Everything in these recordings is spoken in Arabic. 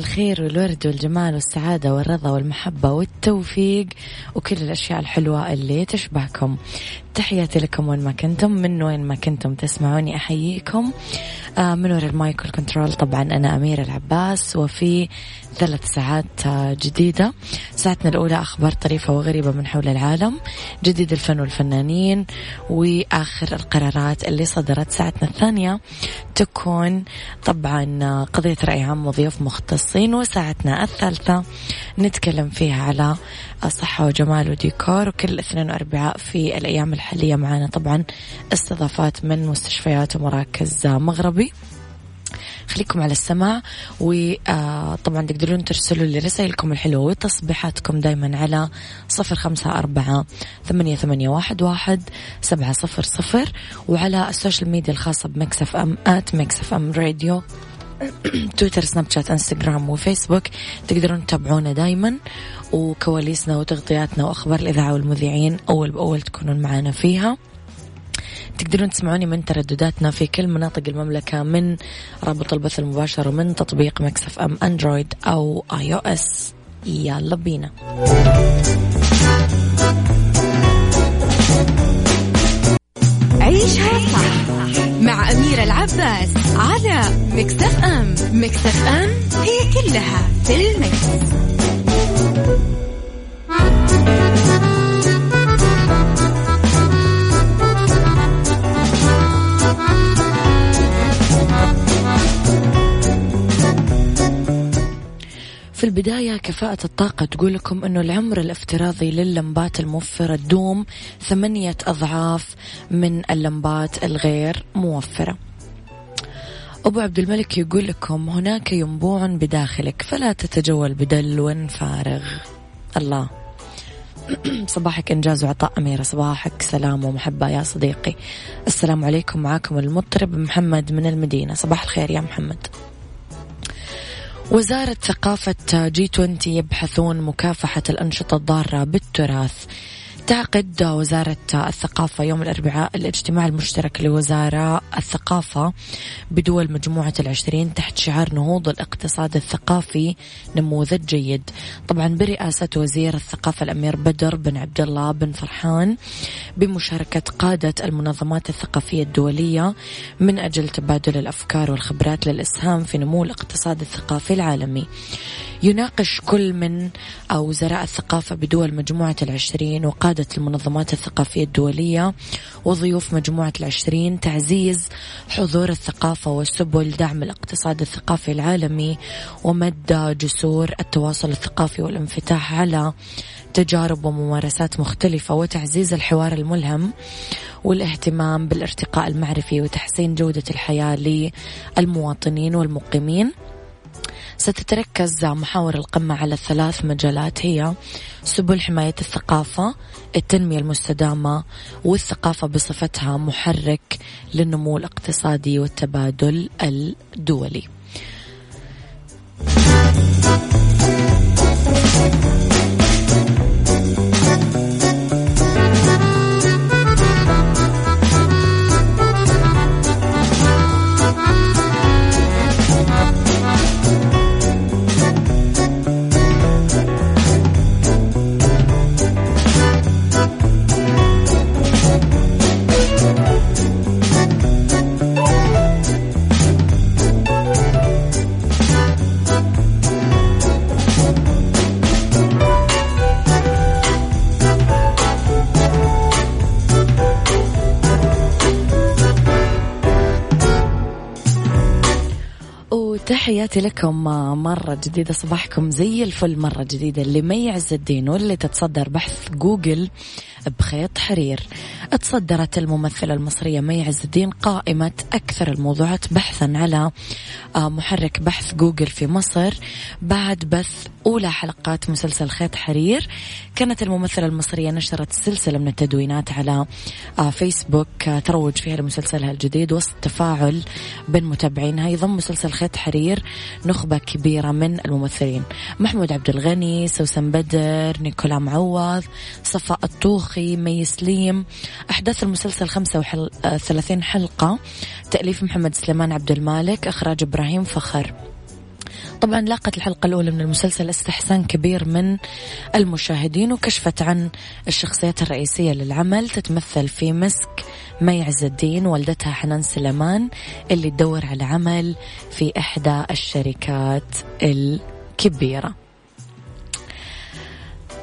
الخير والورد والجمال والسعادة والرضا والمحبة والتوفيق وكل الأشياء الحلوة اللي تشبهكم. تحياتي لكم وين ما كنتم من وين ما كنتم تسمعوني أحييكم. آه، من وراء ال mic وال control طبعا أنا أميرة العباس وفي ثلاث ساعات آه، جديدة. ساعتنا الأولى أخبار طريفة وغريبة من حول العالم جديد الفن والفنانين وآخر القرارات اللي صدرت ساعتنا الثانية. تكون طبعا قضية رأي عام وضيوف مختصين وساعتنا الثالثة نتكلم فيها على صحة وجمال وديكور وكل اثنين وأربعاء في الأيام الحالية معنا طبعا استضافات من مستشفيات ومراكز مغربي. خليكم على السماع وطبعا تقدرون ترسلوا لي رسائلكم الحلوة وتصبيحاتكم دايما على صفر خمسة أربعة ثمانية, ثمانية واحد, واحد سبعة صفر صفر وعلى ال social media الخاصة ب Mix FM at Mix FM Radio تويتر سناب شات إنستغرام وفيسبوك. تقدرون تتابعونا دايما وكواليسنا وتغطياتنا وأخبار الإذاعة والمذيعين أول بأول تكونون معنا فيها. تقدرون تسمعوني من تردداتنا في كل مناطق المملكة من رابط البث المباشر ومن تطبيق Mix FM أندرويد أو iOS يلا بينا. عيشها صح مع أميرة العباس على مكتف أم. مكتف أم هي كلها في المكس. البداية كفاءة الطاقة تقول لكم أنه العمر الافتراضي لللمبات الموفرة تدوم ثمانية أضعاف من اللمبات الغير موفرة. أبو عبد الملك يقول لكم هناك ينبوع بداخلك فلا تتجول بدلو فارغ. الله. صباحك إنجاز وعطاء أميرة. صباحك سلام ومحبة يا صديقي. السلام عليكم معكم المطرب محمد من المدينة. صباح الخير يا محمد. وزارة ثقافة جي 20 يبحثون مكافحة الأنشطة الضارة بالتراث. تعقد وزارة الثقافة يوم الأربعاء الاجتماع المشترك لوزراء الثقافة بدول مجموعة العشرين تحت شعار نهوض الاقتصاد الثقافي نموذج جيد. طبعا برئاسة وزير الثقافة الأمير بدر بن عبد الله بن فرحان بمشاركة قادة المنظمات الثقافية الدولية من أجل تبادل الأفكار والخبرات للإسهام في نمو الاقتصاد الثقافي العالمي. يناقش كل من وزراء الثقافة بدول مجموعة العشرين وقادة المنظمات الثقافية الدولية وضيوف مجموعة العشرين تعزيز حضور الثقافة وسبل دعم الاقتصاد الثقافي العالمي ومد جسور التواصل الثقافي والانفتاح على تجارب وممارسات مختلفة وتعزيز الحوار الملهم والاهتمام بالارتقاء المعرفي وتحسين جودة الحياة للمواطنين والمقيمين. ستتركز محاور القمة على ثلاث مجالات. هي سبل حماية الثقافة التنمية المستدامة والثقافة بصفتها محرك للنمو الاقتصادي والتبادل الدولي. تحياتي لكم مرة جديدة صباحكم زي الفل مرة جديدة. مي عز الدين واللي تتصدر بحث جوجل بخيط حرير. تصدرت الممثلة المصرية مي عز الدين قائمة أكثر الموضوعات بحثا على آه، محرك بحث جوجل في مصر بعد بث أولى حلقات مسلسل خيط حرير. كانت الممثلة المصرية نشرت سلسلة من التدوينات على آه، فيسبوك آه، تروج فيها لمسلسلها الجديد وسط تفاعل بين متابعينها. يضم مسلسل خيط حرير نخبة كبيرة من الممثلين محمود عبد الغني سوسن بدر نيكولا معوض صفاء الطوخي مي سليم أحداث المسلسل 35 حلقة. تأليف محمد سليمان عبد المالك إخراج إبراهيم فخر. طبعا لاقت الحلقة الأولى من المسلسل استحسان كبير من المشاهدين وكشفت عن الشخصيات الرئيسية للعمل. تتمثل في مسك مي عز الدين والدتها حنان سليمان اللي تدور على عمل في إحدى الشركات الكبيرة.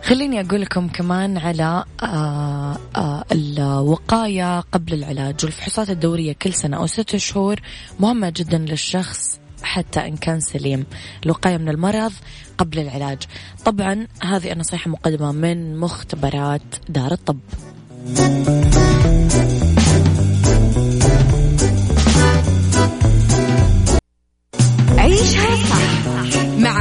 خليني أقول لكم كمان على آه، آه، الوقاية قبل العلاج والفحوصات الدورية كل سنة أو ست شهور مهمة جدا للشخص حتى إن كان سليم. الوقاية من المرض قبل العلاج. طبعا هذه النصيحة مقدمة من مختبرات دار الطب.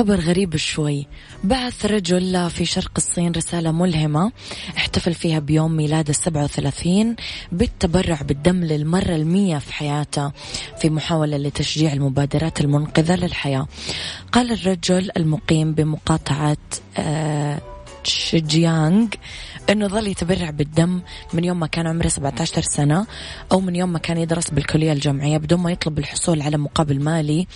خبر غريب شوي. بعث رجل في شرق الصين رسالة ملهمة احتفل فيها بيوم ميلاد السبعة وثلاثين بالتبرع بالدم للمرة المية في حياته في محاولة لتشجيع المبادرات المنقذة للحياة. قال الرجل المقيم بمقاطعة آه شجيانغ إنه ظل يتبرع بالدم من يوم ما كان عمره 17 سنة أو من يوم ما كان يدرس بالكلية الجامعية بدون ما يطلب الحصول على مقابل مالي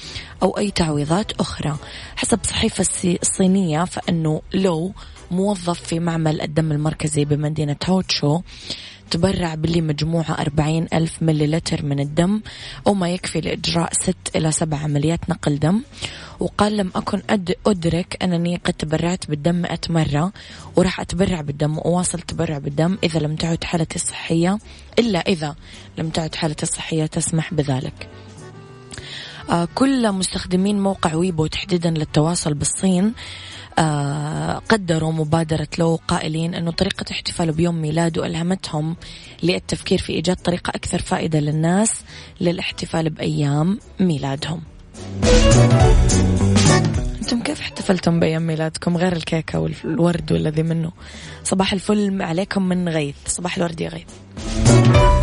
أو أي تعويضات أخرى. حسب صحيفة الصينية فإنه لو موظف في معمل الدم المركزي بمدينة هوتشو تبرع باللي مجموعة أربعين ألف مليلتر من الدم أو ما يكفي لإجراء ست إلى سبع عمليات نقل دم. وقال لم أكن أد أدرك أنني قد تبرعت بالدم مئة مرة وراح أتبرع بالدم وأواصل تبرع بالدم إذا لم تعد حالتي الصحية إلا إذا لم تعد حالتي الصحية تسمح بذلك. آه كل مستخدمين موقع ويبو تحديدا للتواصل بالصين آه قدروا مبادرة لو قائلين أنه طريقة احتفاله بيوم ميلاده ألهمتهم للتفكير في إيجاد طريقة أكثر فائدة للناس للاحتفال بأيام ميلادهم. أنتم كيف احتفلتم بأيام ميلادكم؟ غير الكيكة والورد والذي منه. صباح الفل عليكم من غيث. صباح الورد يا غيث.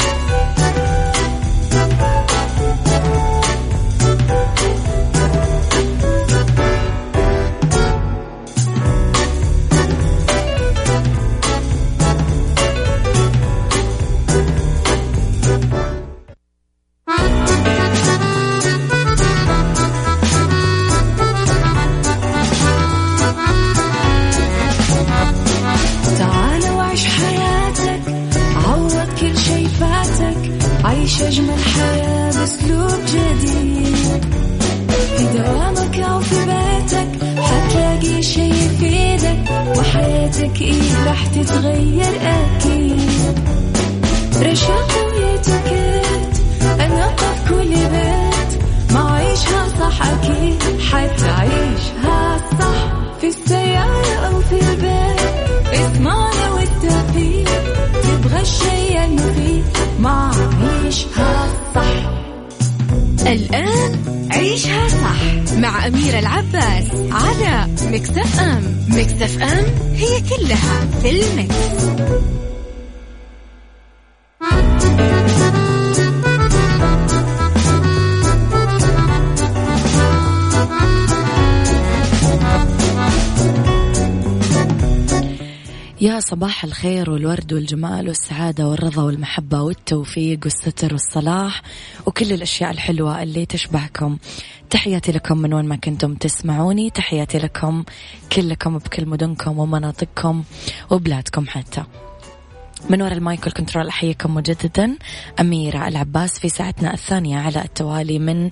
يا صباح الخير والورد والجمال والسعادة والرضا والمحبة والتوفيق والستر والصلاح وكل الأشياء الحلوة اللي تشبهكم. تحياتي لكم من وين ما كنتم تسمعوني. تحياتي لكم كلكم بكل مدنكم ومناطقكم وبلادكم حتى. من وراء المايكل كنترول أحييكم مجددا. أميرة العباس في ساعتنا الثانية على التوالي من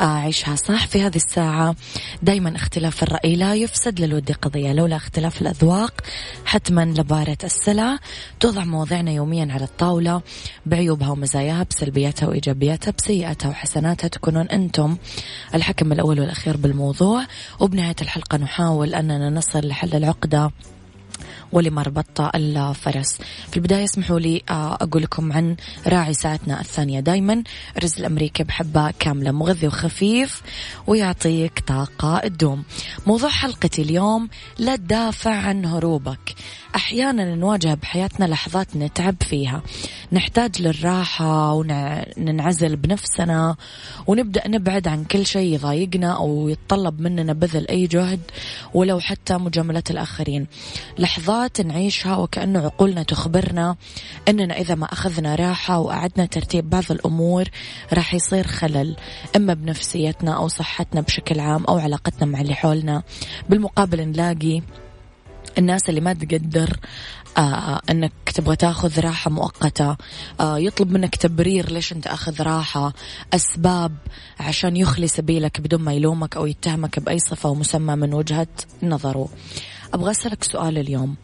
آه، عيشها صح. في هذه الساعة دايما اختلاف الرأي لا يفسد للود قضية لولا اختلاف الأذواق حتما لبارة السلع. توضع مواضيعنا يوميا على الطاولة بعيوبها ومزاياها بسلبياتها وإيجابياتها بسيئاتها وحسناتها. تكونون أنتم الحكم الأول والأخير بالموضوع. وبنهاية الحلقة نحاول أننا نصل لحل العقدة. ولمربط الفرس. في البداية اسمحوا لي آه، أقول لكم عن راعي ساعتنا الثانية. دايما رز الأمريكي بحبة كاملة مغذي وخفيف ويعطيك طاقة الدوم. موضوع حلقتي اليوم لا تدافع عن هروبك. أحيانا نواجه بحياتنا لحظات نتعب فيها. نحتاج للراحة وننعزل بنفسنا ونبدأ نبعد عن كل شيء يضايقنا أو يتطلب مننا بذل أي جهد ولو حتى مجاملة الآخرين. لحظات نعيشها وكأنه عقولنا تخبرنا أننا إذا ما أخذنا راحة وأعدنا ترتيب بعض الأمور راح يصير خلل إما بنفسيتنا أو صحتنا بشكل عام أو علاقتنا مع اللي حولنا. بالمقابل نلاقي الناس اللي ما تقدر آه إنك تبغى تاخذ راحة مؤقتة. آه يطلب منك تبرير ليش أنت أخذ راحة أسباب عشان يخلي سبيلك بدون ما يلومك أو يتهمك بأي صفة ومسمى من وجهة نظره. أبغى أسألك سؤال اليوم.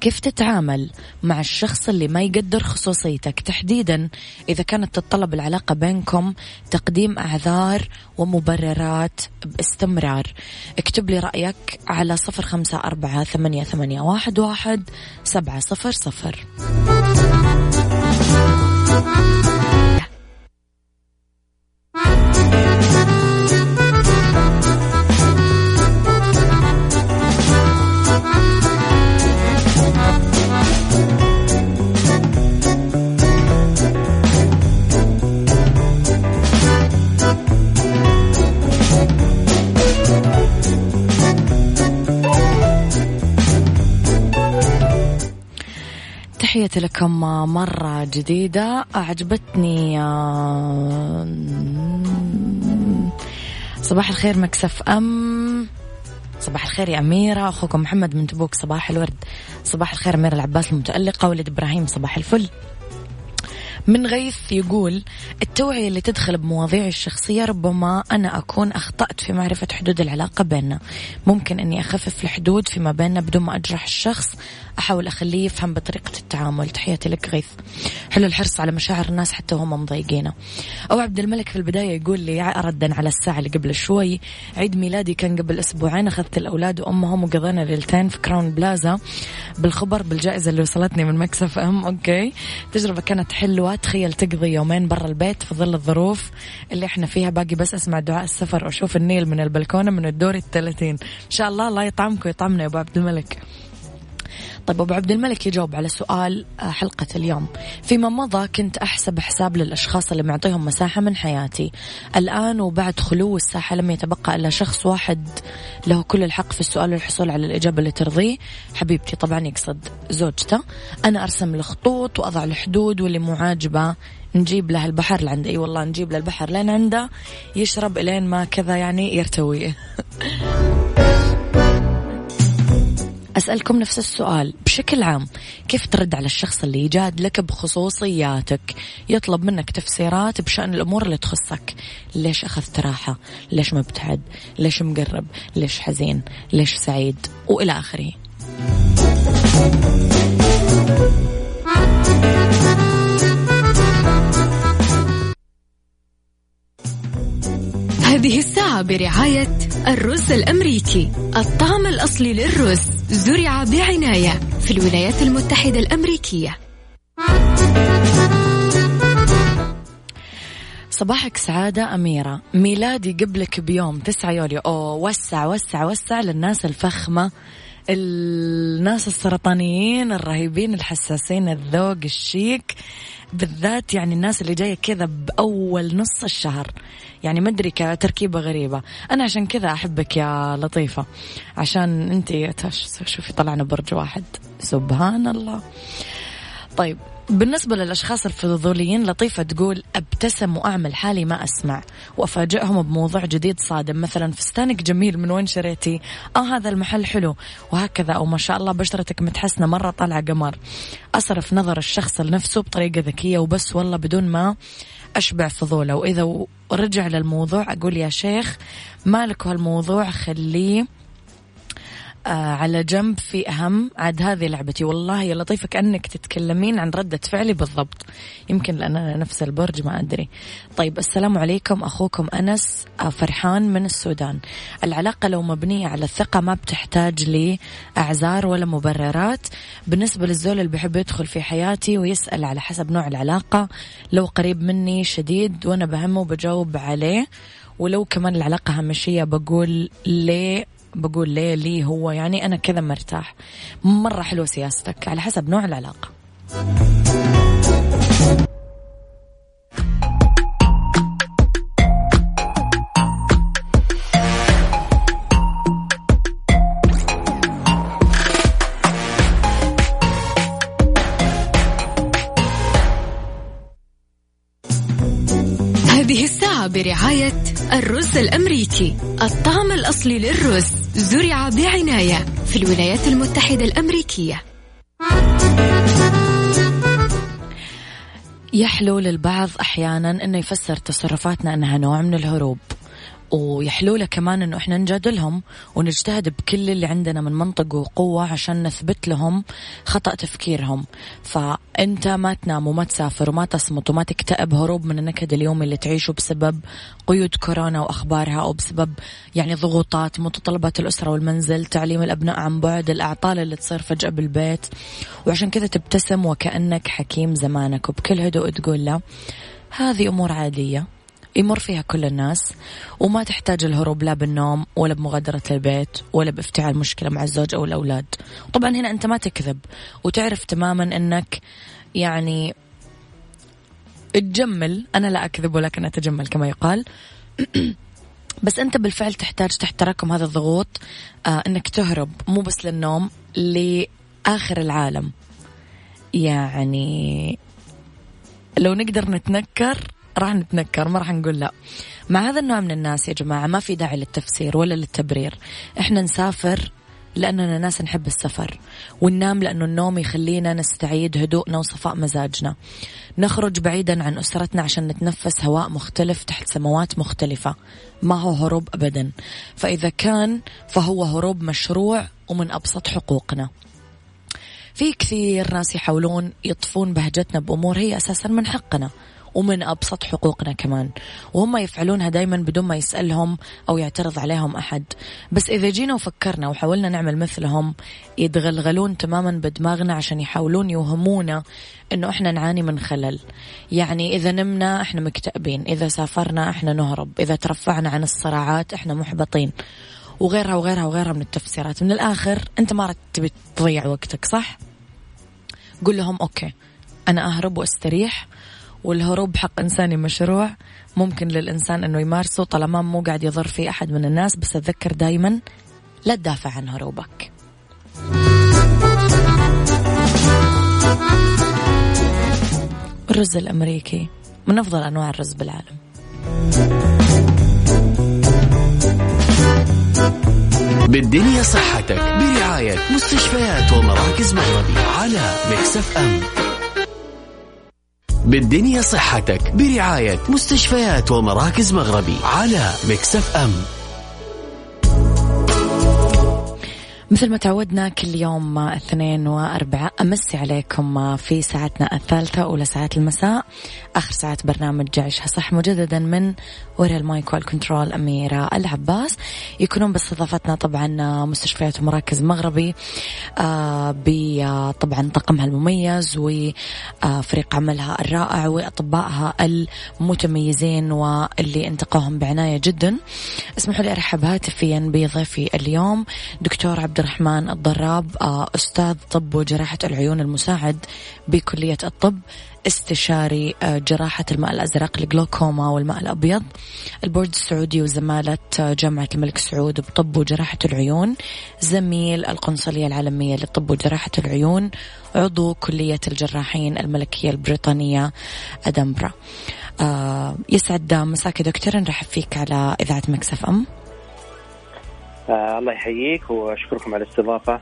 كيف تتعامل مع الشخص اللي ما يقدر خصوصيتك؟ تحديدا إذا كانت تتطلب العلاقة بينكم تقديم أعذار ومبررات باستمرار. اكتب لي رأيك على صفر خمسة أربعة ثمانية, ثمانية واحد, واحد سبعة صفر صفر. تحياتي لكم مرة جديدة. أعجبتني آه، صباح الخير مكسف أم. صباح الخير يا أميرة. أخوكم محمد من تبوك صباح الورد. صباح الخير أميرة العباس المتألقة. ولد إبراهيم صباح الفل. من غيث يقول التوعية اللي تدخل بمواضيعي الشخصية ربما أنا أكون أخطأت في معرفة حدود العلاقة بيننا. ممكن أني أخفف الحدود فيما بيننا بدون ما أجرح الشخص. أحاول أخليه يفهم بطريقة التعامل. تحياتي لك غيث. حلو الحرص على مشاعر الناس حتى وهم مضايقينه. أو عبد الملك في البداية يقول لي ردا على الساعة اللي قبل شوي. عيد ميلادي كان قبل أسبوعين. أخذت الأولاد وأمهم وقضينا ليلتين في كراون بلازا. بالخبر بالجائزة اللي وصلتني من Mix FM. أوكي. تجربة كانت حلوة. تخيل تقضي يومين برا البيت في ظل الظروف اللي إحنا فيها. باقي بس أسمع دعاء السفر وأشوف النيل من البلكونة من الدور الثلاثين. إن شاء الله الله يطعمكم ويطعمنا يا أبو عبد الملك. طيب أبو عبد الملك يجاوب على سؤال آه، حلقة اليوم. فيما مضى كنت أحسب حساب للأشخاص اللي معطيهم مساحة من حياتي. الآن وبعد خلو الساحة لم يتبقى إلا شخص واحد له كل الحق في السؤال والحصول على الإجابة اللي ترضيه. حبيبتي طبعا يقصد زوجته. أنا أرسم الخطوط وأضع الحدود واللي مو عاجبه نجيب له البحر لعنده. إي والله نجيب له البحر لين عنده يشرب إلين ما كذا يعني يرتوي. أسألكم نفس السؤال. بشكل عام كيف ترد على الشخص اللي يجاد لك بخصوصياتك؟ يطلب منك تفسيرات بشأن الأمور اللي تخصك. ليش أخذت راحة؟ ليش مبتعد؟ ليش مقرب؟ ليش حزين؟ ليش سعيد؟ وإلى آخره. هذه الساعة برعاية الرز الأمريكي. الطعم الأصلي للرز زرع بعناية في الولايات المتحدة الأمريكية. صباحك سعادة أميرة. ميلادي قبلك بيوم 9 يوليو. أوه وسع وسع وسع للناس الفخمة الناس السرطانيين الرهيبين الحساسين الذوق الشيك بالذات يعني الناس اللي جاية كذا بأول نص الشهر. يعني ما أدري كتركيبة غريبة. أنا عشان كذا أحبك يا لطيفة. عشان أنت شوفي طلعنا برج واحد. سبحان الله. طيب بالنسبة للأشخاص الفضوليين لطيفة تقول أبتسم وأعمل حالي ما أسمع. وأفاجئهم بموضوع جديد صادم مثلا فستانك جميل من وين شريتي آه هذا المحل حلو. وهكذا أو ما شاء الله بشرتك متحسنة مرة طالعة قمر. أصرف نظر الشخص لنفسه بطريقة ذكية وبس والله بدون ما أشبع فضوله. وإذا رجع للموضوع أقول يا شيخ مالك هالموضوع خليه على جنب في أهم. عاد هذه لعبتي. والله يا لطيفة كأنك تتكلمين عن ردة فعلي بالضبط. يمكن لأن أنا نفس البرج ما أدري. طيب السلام عليكم. أخوكم أنس آه، فرحان من السودان. العلاقة لو مبنية على الثقة ما بتحتاج لأعذار ولا مبررات. بالنسبة للزول اللي بيحب يدخل في حياتي ويسأل على حسب نوع العلاقة لو قريب مني شديد وأنا بهمه وبجاوب عليه. ولو كمان العلاقة همشية بقول ليه بقول ليه لي هو يعني أنا كذا مرتاح. مرة حلوة سياستك. على حسب نوع العلاقة. برعاية الرز الأمريكي. الطعم الأصلي للرز. زرع بعناية في الولايات المتحدة الأمريكية. يحلو للبعض أحيانا أنه يفسر تصرفاتنا أنها نوع من الهروب. ويحلو له كمان إنه إحنا نجادلهم ونجتهد بكل اللي عندنا من منطق وقوة عشان نثبت لهم خطأ تفكيرهم. فأنت ما تنام وما تسافر وما تصمت وما تكتئب هروب من النكد اليومي اللي تعيشه بسبب قيود كورونا وأخبارها أو بسبب يعني ضغوطات متطلبات الأسرة والمنزل تعليم الأبناء عن بعد الأعطال اللي تصير فجأة بالبيت. وعشان كذا تبتسم وكأنك حكيم زمانك. وبكل هدوء تقول له هذه أمور عادية. يمر فيها كل الناس وما تحتاج الهروب لا بالنوم ولا بمغادرة البيت ولا بافتعال مشكلة مع الزوج أو الأولاد. طبعا هنا أنت ما تكذب وتعرف تماما أنك يعني تجمل. أنا لا أكذب ولكن أتجمل كما يقال. بس أنت بالفعل تحتاج تحت تراكم هذا الضغوط آه أنك تهرب. مو بس للنوم لآخر العالم. يعني لو نقدر نتنكر راح نتنكر ما راح نقول لا. مع هذا النوع من الناس يا جماعة ما في داعي للتفسير ولا للتبرير. إحنا نسافر لأننا ناس نحب السفر وننام لأنه النوم يخلينا نستعيد هدوءنا وصفاء مزاجنا. نخرج بعيدا عن أسرتنا عشان نتنفس هواء مختلف تحت سماوات مختلفة. ما هو هروب أبدا. فإذا كان فهو هروب مشروع ومن أبسط حقوقنا. في كثير ناس يحاولون يطفون بهجتنا بأمور هي أساسا من حقنا. ومن أبسط حقوقنا كمان. وهم يفعلونها دايما بدون ما يسألهم أو يعترض عليهم أحد. بس إذا جينا وفكرنا وحاولنا نعمل مثلهم يتغلغلون تماما بدماغنا عشان يحاولون يوهمونا إنه إحنا نعاني من خلل. يعني إذا نمنا إحنا مكتئبين إذا سافرنا إحنا نهرب إذا ترفعنا عن الصراعات إحنا محبطين وغيرها وغيرها وغيرها من التفسيرات. من الآخر أنت ما تبي تضيع وقتك صح؟ قول لهم أوكي أنا أهرب وأستريح والهروب حق إنساني مشروع. ممكن للإنسان أنه يمارسه طالما مو قاعد يضر فيه أحد من الناس بس أتذكر دايما لا تدافع عن هروبك. الرز الأمريكي من أفضل أنواع الرز بالعالم. بالدنيا صحتك برعاية مستشفيات ومراكز مغربي على Mix FM. بالدنيا صحتك برعاية مستشفيات ومراكز مغربي على Mix FM. مثل ما تعودنا كل يوم اثنين وأربعاء أمسي عليكم في ساعتنا الثالثة أولى ساعات المساء آخر ساعات برنامج جعشها صح مجددا من وراء المايك والكنترول أميرة العباس. يكونون باستضافتنا طبعا مستشفيات ومراكز مغربي آه طبعا طاقمها المميز وفريق عملها الرائع وأطبائها المتميزين واللي انتقوهم بعناية جدا. اسمحوا لي أرحب هاتفيا بضيفي اليوم دكتور عبد عبد الرحمن الضراب آه، أستاذ طب وجراحة العيون المساعد بكلية الطب استشاري آه، جراحة الماء الأزرق الجلوكوما والماء الأبيض البورد السعودي وزمالة آه، جامعة الملك سعود بطب وجراحة العيون زميل القنصلية العالمية للطب وجراحة العيون عضو كلية الجراحين الملكية البريطانية أدنبرا. يسعد مساك دكتور نرحب فيك على إذاعة Mix FM. آه الله يحييك وأشكركم على الاستضافة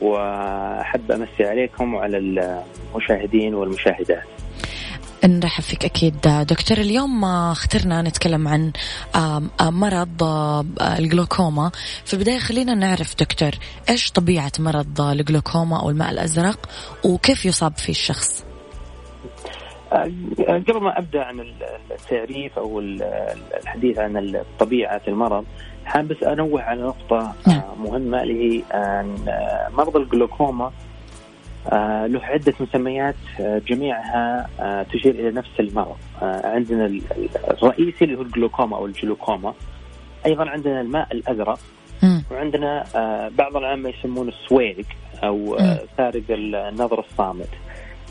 وأحب أمسي عليكم وعلى المشاهدين والمشاهدات. نرحب فيك أكيد دكتور. اليوم اخترنا نتكلم عن مرض الجلوكوما. في البداية خلينا نعرف دكتور إيش طبيعة مرض الجلوكوما أو الماء الأزرق وكيف يصاب فيه الشخص؟ آه، قبل ما أبدأ عن التعريف أو الحديث عن طبيعة المرض حابب بس أنوه على نقطة نعم. مهمة اللي هي ان مرض الجلوكوما آه، له عدة مسميات آه، جميعها آه، تشير إلى نفس المرض. عندنا الرئيسي اللي هو الجلوكوما أو الجلوكوما أيضا عندنا الماء الأزرق وعندنا بعض العامة يسمونه السويق أو سارق النظر الصامت.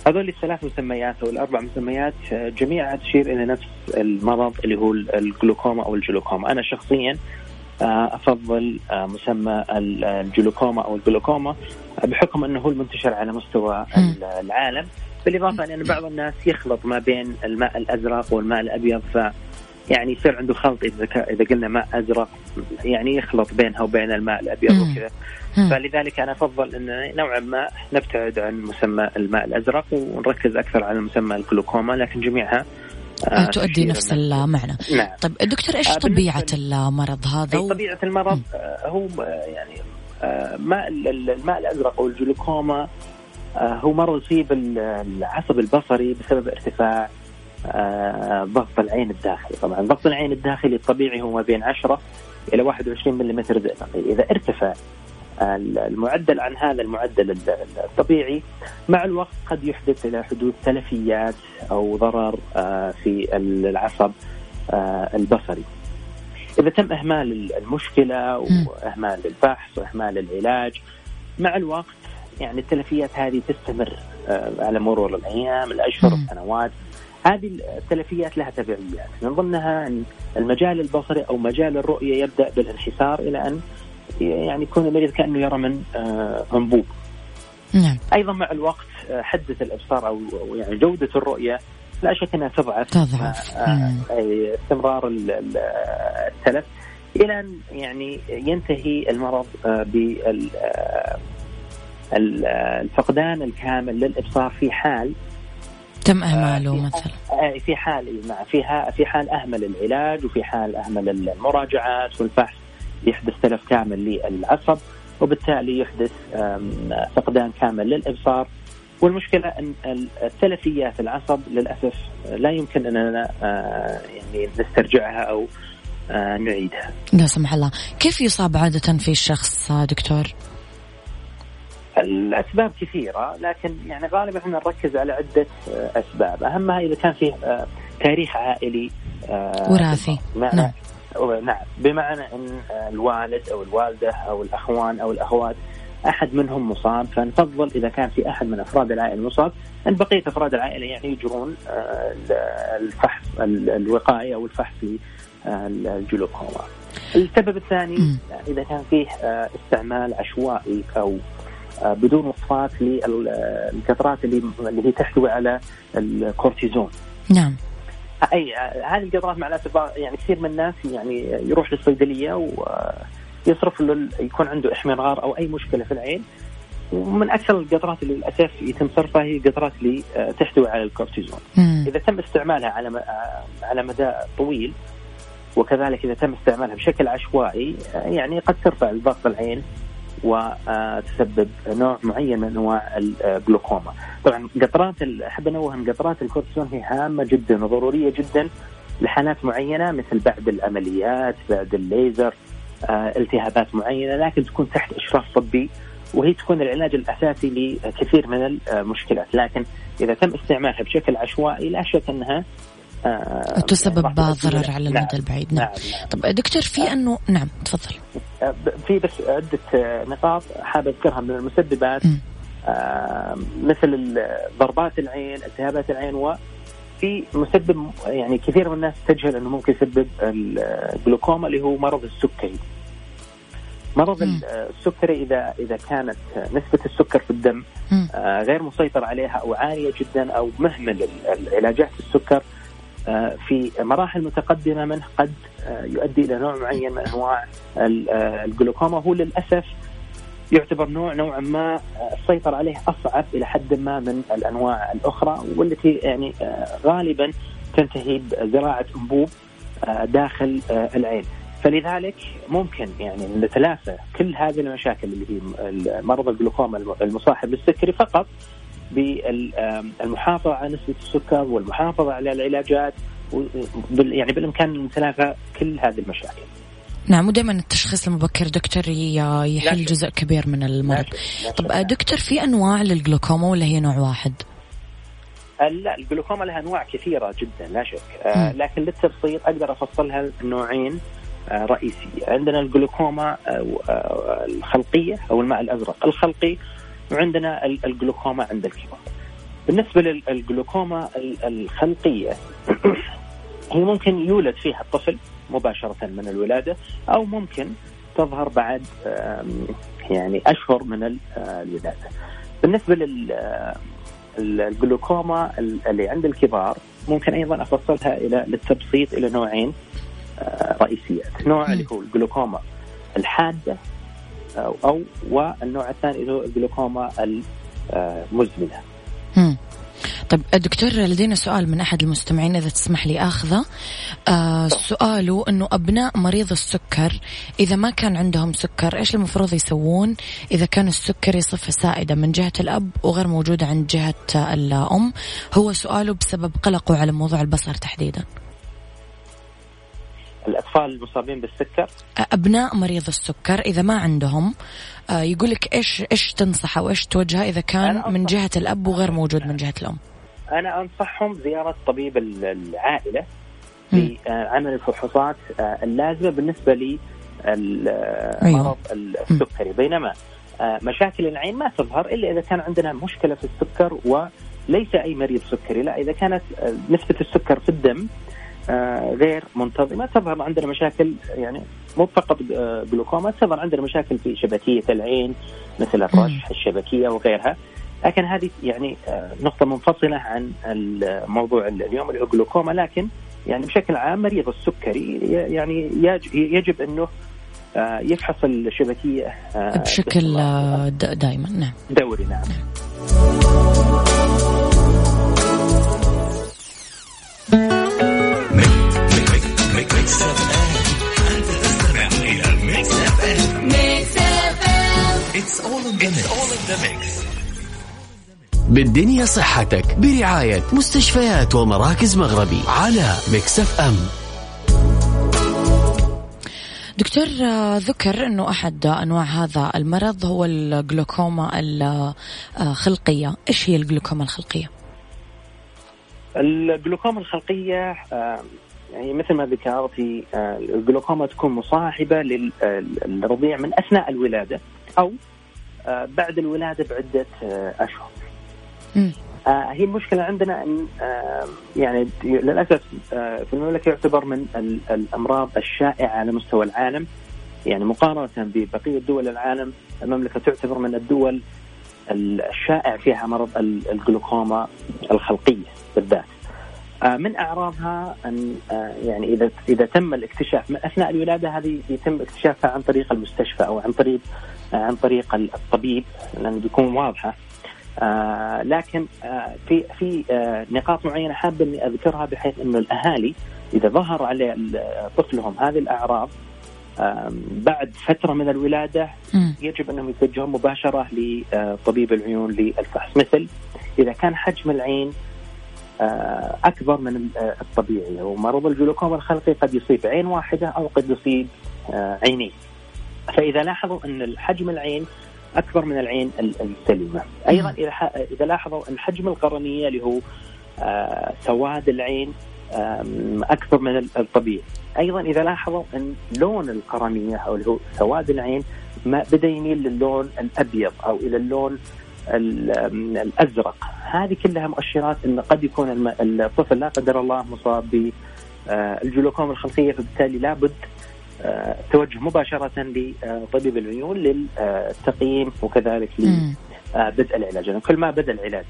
هذول الثلاث مسميات أو الأربع مسميات جميعها تشير إلى نفس المرض اللي هو الجلوكوما أو الجلوكوما، أنا شخصيا أفضل مسمى الجلوكوما أو الجلوكوما بحكم أنه هو المنتشر على مستوى العالم. بالإضافة أن بعض الناس يخلط ما بين الماء الأزرق والماء الأبيض ف يعني يصير عنده خلط إذا إذا قلنا ماء أزرق يعني يخلط بينها وبين الماء الأبيض وكذا. فلذلك أنا أفضل أن نوعا ما نبتعد عن مسمى الماء الأزرق ونركز أكثر على مسمى الجلوكوما لكن جميعها آه تؤدي نفس المعنى نعم. طيب دكتور إيش آه طبيعة المرض هذا؟ و... طبيعة المرض آه هو يعني ماء الماء الأزرق أو الجلوكوما آه، هو مرض يصيب العصب البصري بسبب ارتفاع آه، ضغط العين الداخلي. طبعا ضغط العين الداخلي الطبيعي هو ما بين 10 إلى 21 ملم زئبقي إذا ارتفع المعدل عن هذا المعدل الطبيعي مع الوقت قد يحدث إلى حدوث تلفيات أو ضرر آه، في العصب البصري. إذا تم إهمال المشكلة واهمال الفحص وإهمال العلاج مع الوقت يعني التلفيات هذه تستمر آه، على مرور الأيام الأشهر السنوات. هذه التلفيات لها تبعيات. من ضمنها المجال البصري أو مجال الرؤية يبدأ بالانحسار إلى أن يعني يكون المريض كأنه يرى من آه، انبوب نعم. أيضا مع الوقت آه، حده الإبصار أو يعني جودة الرؤية لا شك أنها تضعف تضعف. آه، استمرار التلف إلى أن يعني ينتهي المرض آه، بال آه، الفقدان الكامل للإبصار في حال تم أهماله مثلا. في حال فيها في حال أهمل العلاج وفي حال أهمل المراجعات والفحص يحدث تلف كامل للعصب وبالتالي يحدث فقدان كامل للإبصار. والمشكلة إن التلفيات العصب للأسف لا يمكن أننا آه، يعني نسترجعها أو آه، نعيدها. لا سمح الله، كيف يصاب عادة في الشخص دكتور؟ الأسباب كثيرة لكن يعني غالبا إحنا نركز على عدة آه، أسباب، أهمها إذا كان فيه تاريخ عائلي وراثي. نعم. نعم بمعنى إن الوالد أو الوالدة أو الأخوان أو الأخوات أحد منهم مصاب فنفضل إذا كان في أحد من أفراد العائلة مصاب إن بقية أفراد العائلة يعني يجرون آه، الفحص الوقائي أو الفحص للجلوكوما. السبب الثاني إذا كان فيه آه، استعمال عشوائي أو آه، بدون وصفات للقطرات اللي اللي هي تحتوي على الكورتيزون. نعم. أي هذه القطرات مع الأسف يعني كثير من الناس يعني يروح للصيدلية و يصرف له يكون عنده احمرار أو أي مشكلة في العين ومن أكثر القطرات اللي للأسف يتم صرفها هي قطرات اللي آه، تحتوي على الكورتيزون. مم. إذا تم استعمالها على آه، على مدى طويل وكذلك إذا تم استعمالها بشكل عشوائي آه، يعني قد ترفع ضغط العين وتسبب نوع معين من أنواع الجلوكوما. طبعا قطرات أحب انوه ان قطرات الكورتيزون هي هامة جدا وضرورية جدا لحالات معينة مثل بعد العمليات، بعد الليزر، آه، التهابات معينة لكن تكون تحت إشراف طبي وهي تكون العلاج الأساسي لكثير من المشكلات لكن إذا تم استعمالها بشكل عشوائي لا شك أنها تسبب راح تؤدي ضرر على المدى نعم، البعيد نعم, نعم. طب دكتور في انه نعم تفضل آه، في بس عدة آه، نقاط حابب أذكرها من المسببات. آه، مثل ضربات العين التهابات العين وفي مسبب يعني كثير من الناس تجهل أنه ممكن يسبب الجلوكوما اللي هو مرض السكري مرض مم. السكري إذا إذا كانت نسبة السكر في الدم. آه، غير مسيطر عليها أو عالية جدا أو مهمل العلاجات السكر آه، في مراحل متقدمة منه قد آه، يؤدي إلى نوع معين من أنواع آه، الجلوكوما هو للأسف يعتبر نوع نوعا ما آه، السيطرة عليه أصعب إلى حد ما من الأنواع الأخرى والتي يعني آه، غالبا تنتهي بزراعة أنبوب آه، داخل آه، العين. فلذلك ممكن يعني نتلافى كل هذه المشاكل اللي هي مرض الجلوكوما الم- المصاحب للسكري فقط بالمحافظة على نسبة السكر والمحافظة على العلاجات يعني بالإمكان نتلافى كل هذه المشاكل. نعم ودائما التشخيص المبكر دكتور يحل. جزء كبير من المرض طب. دكتور في أنواع للجلوكوما ولا هي نوع واحد؟ لا الجلوكوما لها أنواع كثيرة جدا لا شك آه. لكن للتبسيط أقدر افصلها نوعين آه رئيسية عندنا الجلوكوما آه آه الخلقية أو الماء الأزرق الخلقي وعندنا ال- الجلوكوما عند الكبار. بالنسبة للجلوكوما ال- الخلقية هي ممكن يولد فيها الطفل مباشرة من الولادة أو ممكن تظهر بعد يعني أشهر من آه، الولادة. بالنسبة لل آه، اللي عند الكبار ممكن أيضا أفصلها إلى للتبسيط إلى نوعين آه، رئيسيات، نوع. اللي هو الجلوكوما الحادة أو والنوع الثاني اللي هو الجلوكوما المزمنة. مم. طيب دكتور لدينا سؤال من أحد المستمعين إذا تسمح لي أخذه آه سؤاله إنه أبناء مريض السكر إذا ما كان عندهم سكر إيش المفروض يسوون إذا كان السكري صفه سائدة من جهة الأب وغير موجودة عند جهة الأم هو سؤاله بسبب قلقه على موضوع البصر تحديدا الأطفال المصابين بالسكر أبناء مريض السكر إذا ما عندهم آه يقول لك إيش إيش تنصحه وإيش توجهه إذا كان من جهة الأب وغير موجود من جهة الأم أنا أنصحهم زيارة طبيب ال- العائلة. لعمل الفحوصات آه، اللازمة بالنسبة لي أيوة. المرض السكري بينما آه، مشاكل العين ما تظهر إلا إذا كان عندنا مشكلة في السكر وليس أي مريض سكري لا إذا كانت آه، نسبة السكر في الدم آه، غير منتظمه تظهر عندنا مشاكل يعني مو فقط آه، جلوكوما تظهر عندنا مشاكل في شبكية العين مثل الرشح الشبكية وغيرها. لكن هذه يعني آه، نقطة منفصلة عن الموضوع اليوم اللي هو جلوكوما. لكن يعني بشكل عام مريض السكري يعني يج- يجب أنه آه، يفحص الشبكية آه، بشكل باستمرار. آه، د- دائما نعم. دوري نعم بالدنيا صحتك برعاية مستشفيات ومراكز مغربي على Mix FM. دكتور آه، ذكر إنه أحد أنواع هذا المرض هو الجلوكوما الخلقية، إيش هي الجلوكوما الخلقية؟ الجلوكوما الخلقية آه، يعني مثل ما ذكرتي آه، الجلوكوما تكون مصاحبة للرضيع من أثناء الولادة أو آه، بعد الولادة بعدة آه، أشهر. آه، هي المشكلة عندنا إن آه، يعني للأسف آه، في المملكة يعتبر من ال- الأمراض الشائعة على مستوى العالم يعني مقارنة ببقية دول العالم المملكة تعتبر من الدول الشائع فيها مرض ال- الجلوكوما الخلقية بالذات. آه، من أعراضها أن آه، يعني إذا إذا تم الاكتشاف من أثناء الولادة هذه يتم اكتشافها عن طريق المستشفى أو عن طريق آه، عن طريق الطبيب لأن بيكون واضحة. آه لكن آه في في آه نقاط معينة حابة إني أذكرها بحيث إنه الأهالي إذا ظهر على طفلهم هذه الأعراض آه بعد فترة من الولادة. يجب أنهم يتوجهون مباشرة لطبيب العيون للفحص. مثل إذا كان حجم العين آه، أكبر من ال- آه، الطبيعي ومرض الجلوكوما الخلقي قد يصيب عين واحدة أو قد يصيب آه، عينين. فإذا لاحظوا أن حجم العين أكبر من العين ال- السليمة. أيضا إذا لاحظوا أن حجم القرنية اللي هو آه، سواد العين أكثر من الطبيعي. أيضا إذا لاحظوا أن لون القرنية أو اللي هو سواد العين ما بدأ يميل للون الأبيض أو إلى اللون الأزرق. هذه كلها مؤشرات أن قد يكون الطفل لا قدر الله مصاب بالجلوكوما الخلقية فبالتالي لابد التوجه مباشرة لطبيب العيون للتقييم وكذلك لبدء العلاج. يعني كل ما بدأ العلاج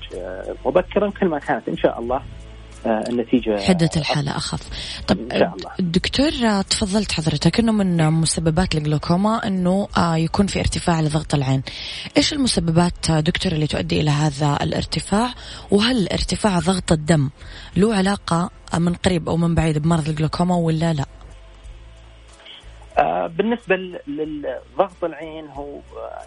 مبكرا كل ما كانت إن شاء الله آه، النتيجة حدة الحالة أخف. طب إن شاء الله. دكتور آه، تفضلت حضرتك إنه من مسببات الجلوكوما إنه آه، يكون في ارتفاع لضغط العين. إيش المسببات دكتور اللي تؤدي إلى هذا الارتفاع؟ وهل ارتفاع ضغط الدم له علاقة من قريب أو من بعيد بمرض الجلوكوما ولا لا؟ بالنسبة لضغط العين هو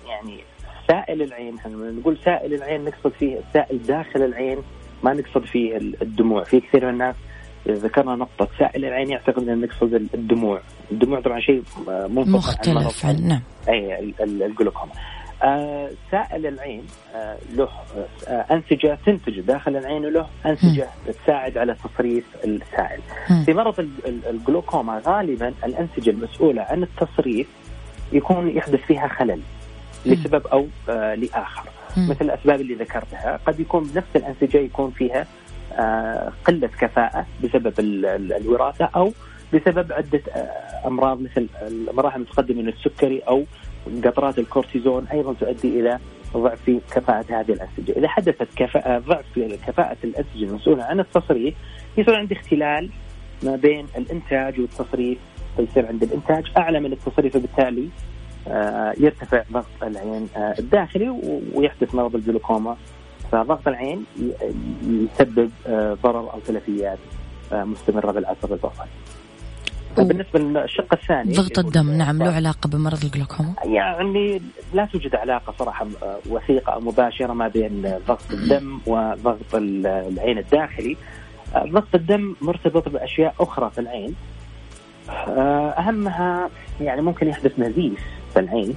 يعني سائل العين نقول سائل العين نقصد فيه السائل داخل العين ما نقصد فيه الدموع. في كثير من الناس ذكرنا نقطة سائل العين يعتقد أن نقصد الدموع. الدموع طبعا شيء مختلف عن نعم. أي الجلوكوما. آه سائل العين آه له آه أنسجة تنتج داخل العين وله أنسجة م. تساعد على تصريف السائل م. في مرض الجلوكوما غالبا الأنسجة المسؤولة عن التصريف يكون يحدث فيها خلل لسبب أو آه لآخر مثل الأسباب اللي ذكرتها قد يكون نفس الأنسجة يكون فيها آه، قلة كفاءة بسبب الوراثة أو بسبب عدة آه، أمراض مثل المراحل المتقدمة من السكري أو قطرات الكورتيزون أيضا تؤدي إلى ضعف في كفاءة هذه الأنسجة إذا حدثت كفاءة ضعف في كفاءة الأنسجة المسؤولة عن التصريف يصير عندي اختلال ما بين الإنتاج والتصريف. فيصير عند الإنتاج أعلى من التصريف وبالتالي آه، يرتفع ضغط العين آه، الداخلي ويحدث مرض الجلوكوما. فضغط العين يسبب آه، ضرر أو تلفيات مستمرة بالعصب البصري. بالنسبة للشق الثاني ضغط الدم نعم له علاقة بمرض الجلوكوما؟ يعني لا توجد علاقة صراحة وثيقة أو مباشرة ما بين ضغط الدم وضغط العين الداخلي. ضغط الدم مرتبط بأشياء أخرى في العين أهمها يعني ممكن يحدث نزيف في العين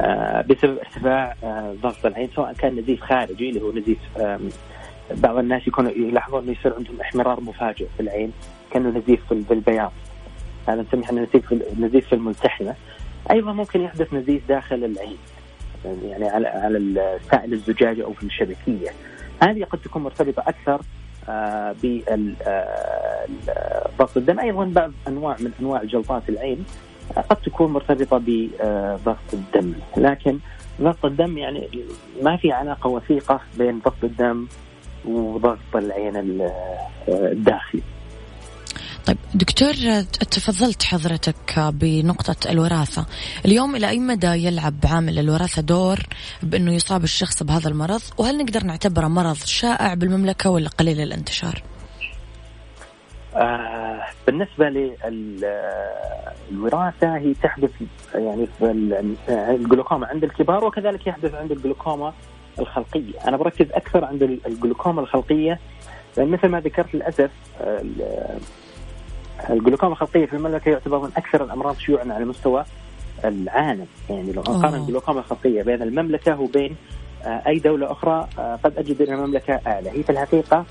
آه، بسبب ارتفاع آه، ضغط العين سواء كان نزيف خارجي اللي هو نزيف بعض الناس يكونوا يلاحظون إنه يصير عندهم احمرار مفاجئ في العين كأنه نزيف في البياض هذا نسميه إحنا نزيف نزيف في الملتحمة. أيضا ممكن يحدث نزيف داخل العين يعني على على السائل الزجاجي أو في الشبكية. هذه قد تكون مرتبطة أكثر آه، بضغط الدم. أيضا بعض أنواع من أنواع جلطات العين قد تكون مرتبطة بضغط الدم. لكن ضغط الدم يعني ما في علاقة وثيقة بين ضغط الدم وضغط العين الداخلي. طيب دكتور تفضلت حضرتك بنقطة الوراثة. اليوم إلى أي مدى يلعب عامل الوراثة دور بأنه يصاب الشخص بهذا المرض؟ وهل نقدر نعتبره مرض شائع بالمملكة ولا قليل الانتشار؟ آه بالنسبة للوراثة هي تحدث يعني في الجلوكوما عند الكبار وكذلك يحدث عند الجلوكوما الخلقية. أنا بركز أكثر عند الجلوكوما الخلقية لأن مثل ما ذكرت للأسف الجلوكوما الخلقية في المملكة يعتبر من أكثر الأمراض شيوعا على مستوى العالم. يعني لو نقارن الجلوكوما الخلقية بين المملكة وبين آه، أي دولة أخرى آه، قد أجد أن المملكة أعلى. هي في الحقيقة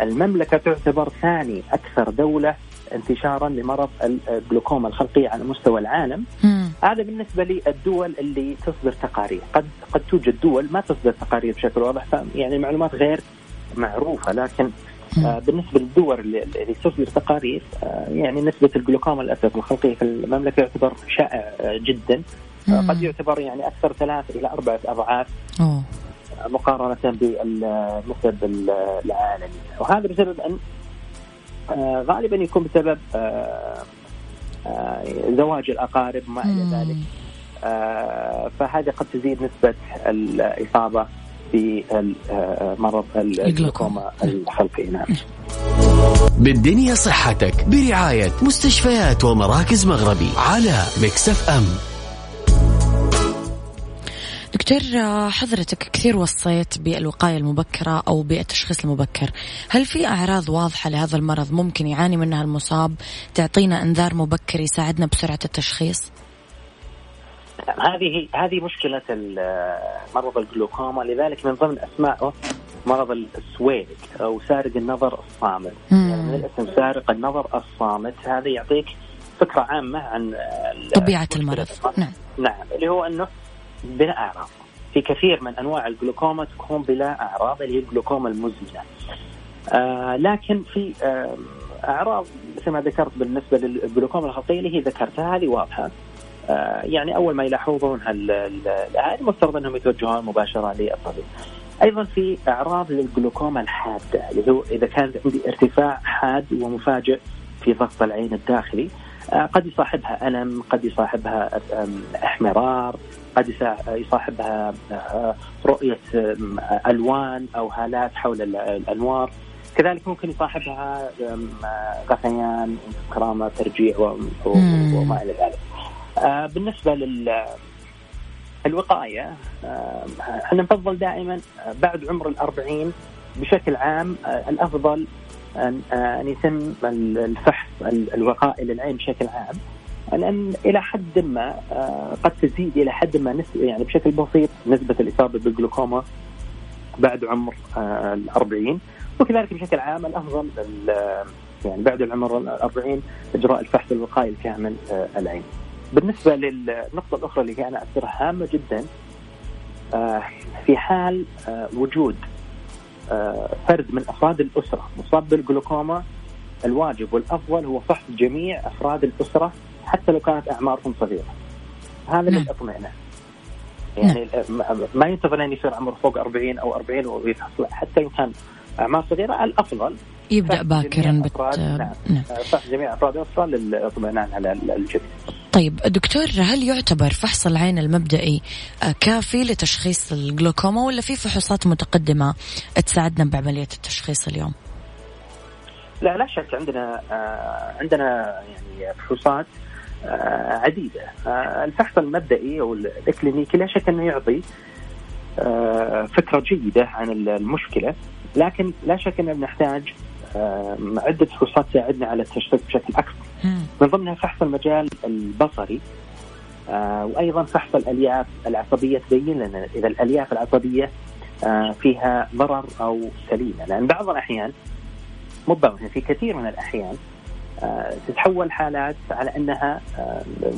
المملكة تعتبر ثاني أكثر دولة انتشارا لمرض الجلوكوما الخلقية على مستوى العالم. هذا بالنسبة للدول اللي تصدر تقارير. قد قد توجد دول ما تصدر تقارير بشكل واضح يعني معلومات غير معروفة لكن آه بالنسبة للدول اللي, تصدر تقارير آه يعني نسبة الجلوكوما للأسف الخلقية في المملكة يعتبر شائع جدا. آه قد يعتبر يعني أكثر ثلاث إلى أربعة أضعاف أوه. مقارنة بالنسب العالمي. وهذا بسبب آه، غالبا يكون بسبب زواج الأقارب وما إلى ذلك. فهذه قد تزيد نسبة الإصابة بمرض الجلوكوما الخلقي نعم. بالدنيا صحتك برعاية مستشفيات ومراكز مغربي على مكسف أم دكتور حضرتك كثير وصيت بالوقاية المبكرة أو بالتشخيص المبكر. هل في أعراض واضحة لهذا المرض ممكن يعاني منها المصاب تعطينا إنذار مبكر يساعدنا بسرعة التشخيص؟ هذه هذه مشكلة مرض الجلوكوما لذلك من ضمن أسمائه مرض السويق أو سارق النظر الصامت. يعني من الاسم سارق النظر الصامت. هذا يعطيك فكرة عامة عن طبيعة المرض. نعم. نعم اللي هو أنه بلا أعراض. في كثير من أنواع الجلوكوما تكون بلا أعراض اللي هي الجلوكوما المزمنة. آه لكن في آه أعراض مثل ما ذكرت بالنسبة للجلوكوما الخطيه اللي هي ذكرتها هذه واضحة. يعني أول ما يلاحظون الاهالي مفترض أنهم يتوجهون مباشرة للطبيب. أيضا في أعراض للجلوكوما الحادة اللي هو إذا كان عندي ارتفاع حاد ومفاجئ في ضغط العين الداخلي آه، قد يصاحبها ألم، قد يصاحبها احمرار، قد يصاحبها آه، رؤية ألوان أو هالات حول الأنوار. كذلك ممكن يصاحبها غثيان كرامة ترجيع وما إلى ذلك. آه، بالنسبة لل الوقاية إحنا نفضل دائما بعد عمر الأربعين بشكل عام الأفضل أن أن يتم الفحص الوقائي للعين بشكل عام لأن إلى حد ما قد تزيد إلى حد ما يعني بشكل بسيط نسبة الإصابة بالجلوكوما بعد عمر الأربعين وكذلك بشكل عام الأفضل يعني بعد العمر الأربعين إجراء الفحص الوقائي الكامل العين. بالنسبة للنقطة الأخرى اللي أنا اذكرها هامة جدا في حال وجود فرد من أفراد الأسرة مصاب بالجلوكوما الواجب والأفضل هو فحص جميع أفراد الأسرة حتى لو كانت أعمارهم صغيرة. هذا للاطمئنان. يعني ما ينتظر أن يصير عمره فوق 40 أو 40 ويفحص حتى لو كان أعمار صغيرة الأفضل يبدأ باكرا بت... نعم. نعم. فحص جميع أفراد الأسرة للاطمئنان على الجميع. طيب دكتور هل يعتبر فحص العين المبدئي كافي لتشخيص الجلوكوما ولا في فحوصات متقدمة تساعدنا بعملية التشخيص اليوم؟ لا لا شك عندنا عندنا يعني فحوصات عديدة الفحص المبدئي أو الإكلينيكي لا شك أنه يعطي فكرة جيدة عن المشكلة لكن لا شك أننا نحتاج عدة فحوصات تساعدنا على التشخيص بشكل أكثر من ضمنها فحص المجال البصري وأيضا فحص الألياف العصبية تبين لنا إذا الألياف العصبية فيها ضرر أو سليمة لأن بعض الأحيان مو بعض في كثير من الأحيان تتحول حالات على أنها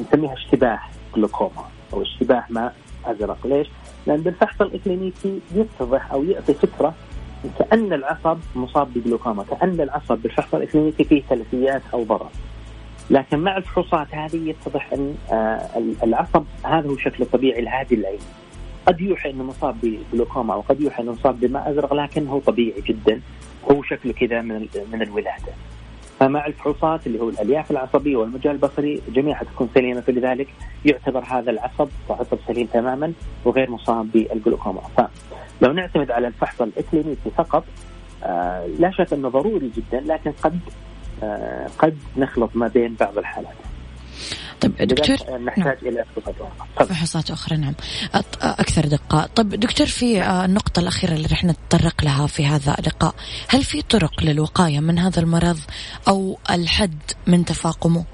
نسميها اشتباه جلوكوما أو اشتباه ماء أزرق، ليش؟ لأن بالفحص الاكلينيكي يتضح أو يعطي فكرة كأن العصب مصاب بجلوكوما، كأن العصب بالفحص الاكلينيكي فيه تلفيات أو ضرر. لكن مع الفحوصات هذه يتضح أن العصب هذا هو شكله الطبيعي الهادي العين. قد يوحي أنه مصاب بجلوكوما أو قد يوحي أنه مصاب بماء أزرق لكن هو طبيعي جدا هو شكله كذا من من الولادة. فمع الفحوصات اللي هو الألياف العصبية والمجال البصري جميعها تكون سليمة فلذلك يعتبر هذا العصب عصب سليم تماما وغير مصاب بالجلوكوما فلو نعتمد على الفحص الإكلينيكي فقط آه لا شك أنه ضروري جدا لكن قد آه قد نخلط ما بين بعض الحالات. طيب دكتور نحتاج نعم. إلى فحوصات أخرى فحوصات أخرى نعم. أكثر دقة. طيب دكتور في النقطة الأخيرة اللي رح نتطرق لها في هذا اللقاء هل في طرق للوقاية من هذا المرض أو الحد من تفاقمه؟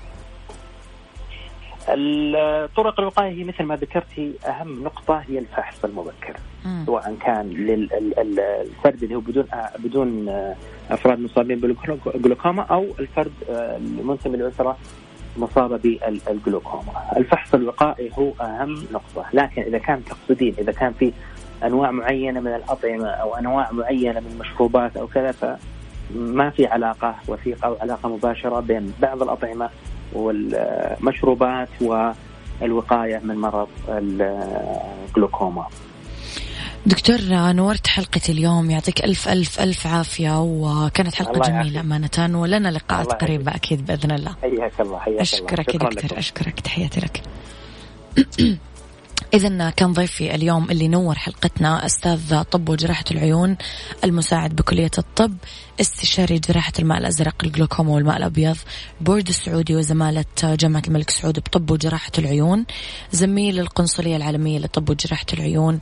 الطرق الوقاية هي مثل ما ذكرتي أهم نقطة هي الفحص المبكر. سواء كان للفرد اللي هو بدون بدون أفراد مصابين بالجلوكوما أو الفرد المنتمي للاسره مصابة بالجلوكوما. الفحص الوقائي هو أهم نقطة، لكن إذا كان تقصدين إذا كان في أنواع معينة من الأطعمة أو أنواع معينة من المشروبات أو كذا فما في علاقة وثيقه أو علاقة مباشرة بين بعض الأطعمة والمشروبات والوقاية من مرض الجلوكوما. دكتور نورت حلقة اليوم يعطيك ألف ألف ألف عافية وكانت حلقة جميلة أمانة ولنا لقاءات قريبة أكيد بإذن الله حياك الله حياك أشكرك الله. دكتور لكم. أشكرك تحياتي لك إذا كان ضيفي اليوم اللي نور حلقتنا أستاذ طب وجراحة العيون المساعد بكلية الطب استشاري جراحة الماء الأزرق الجلوكوما والماء الأبيض بورد السعودي وزمالة جامعة الملك سعود بطب وجراحة العيون زميل القنصلية العالمية لطب وجراحة العيون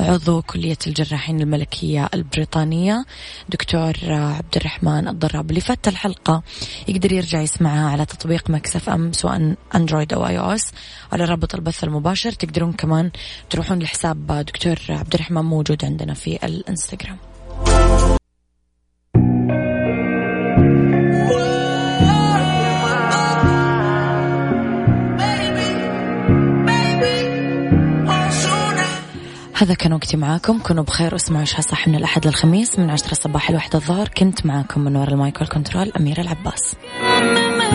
عضو كلية الجراحين الملكية البريطانية. دكتور عبد الرحمن الضراب اللي فات الحلقة يقدر يرجع يسمعها على تطبيق Mix FM سواء Android أو iOS على رابط البث المباشر. تقدرون كمان تروحون لحساب دكتور عبد الرحمن موجود عندنا في الإنستغرام. هذا كان وقتي معاكم. كونوا بخير واسمعوا عشها صح من الأحد للخميس من عشرة الصباح لواحدة الظهر. كنت معاكم من وراء المايك والكنترول أميرة العباس.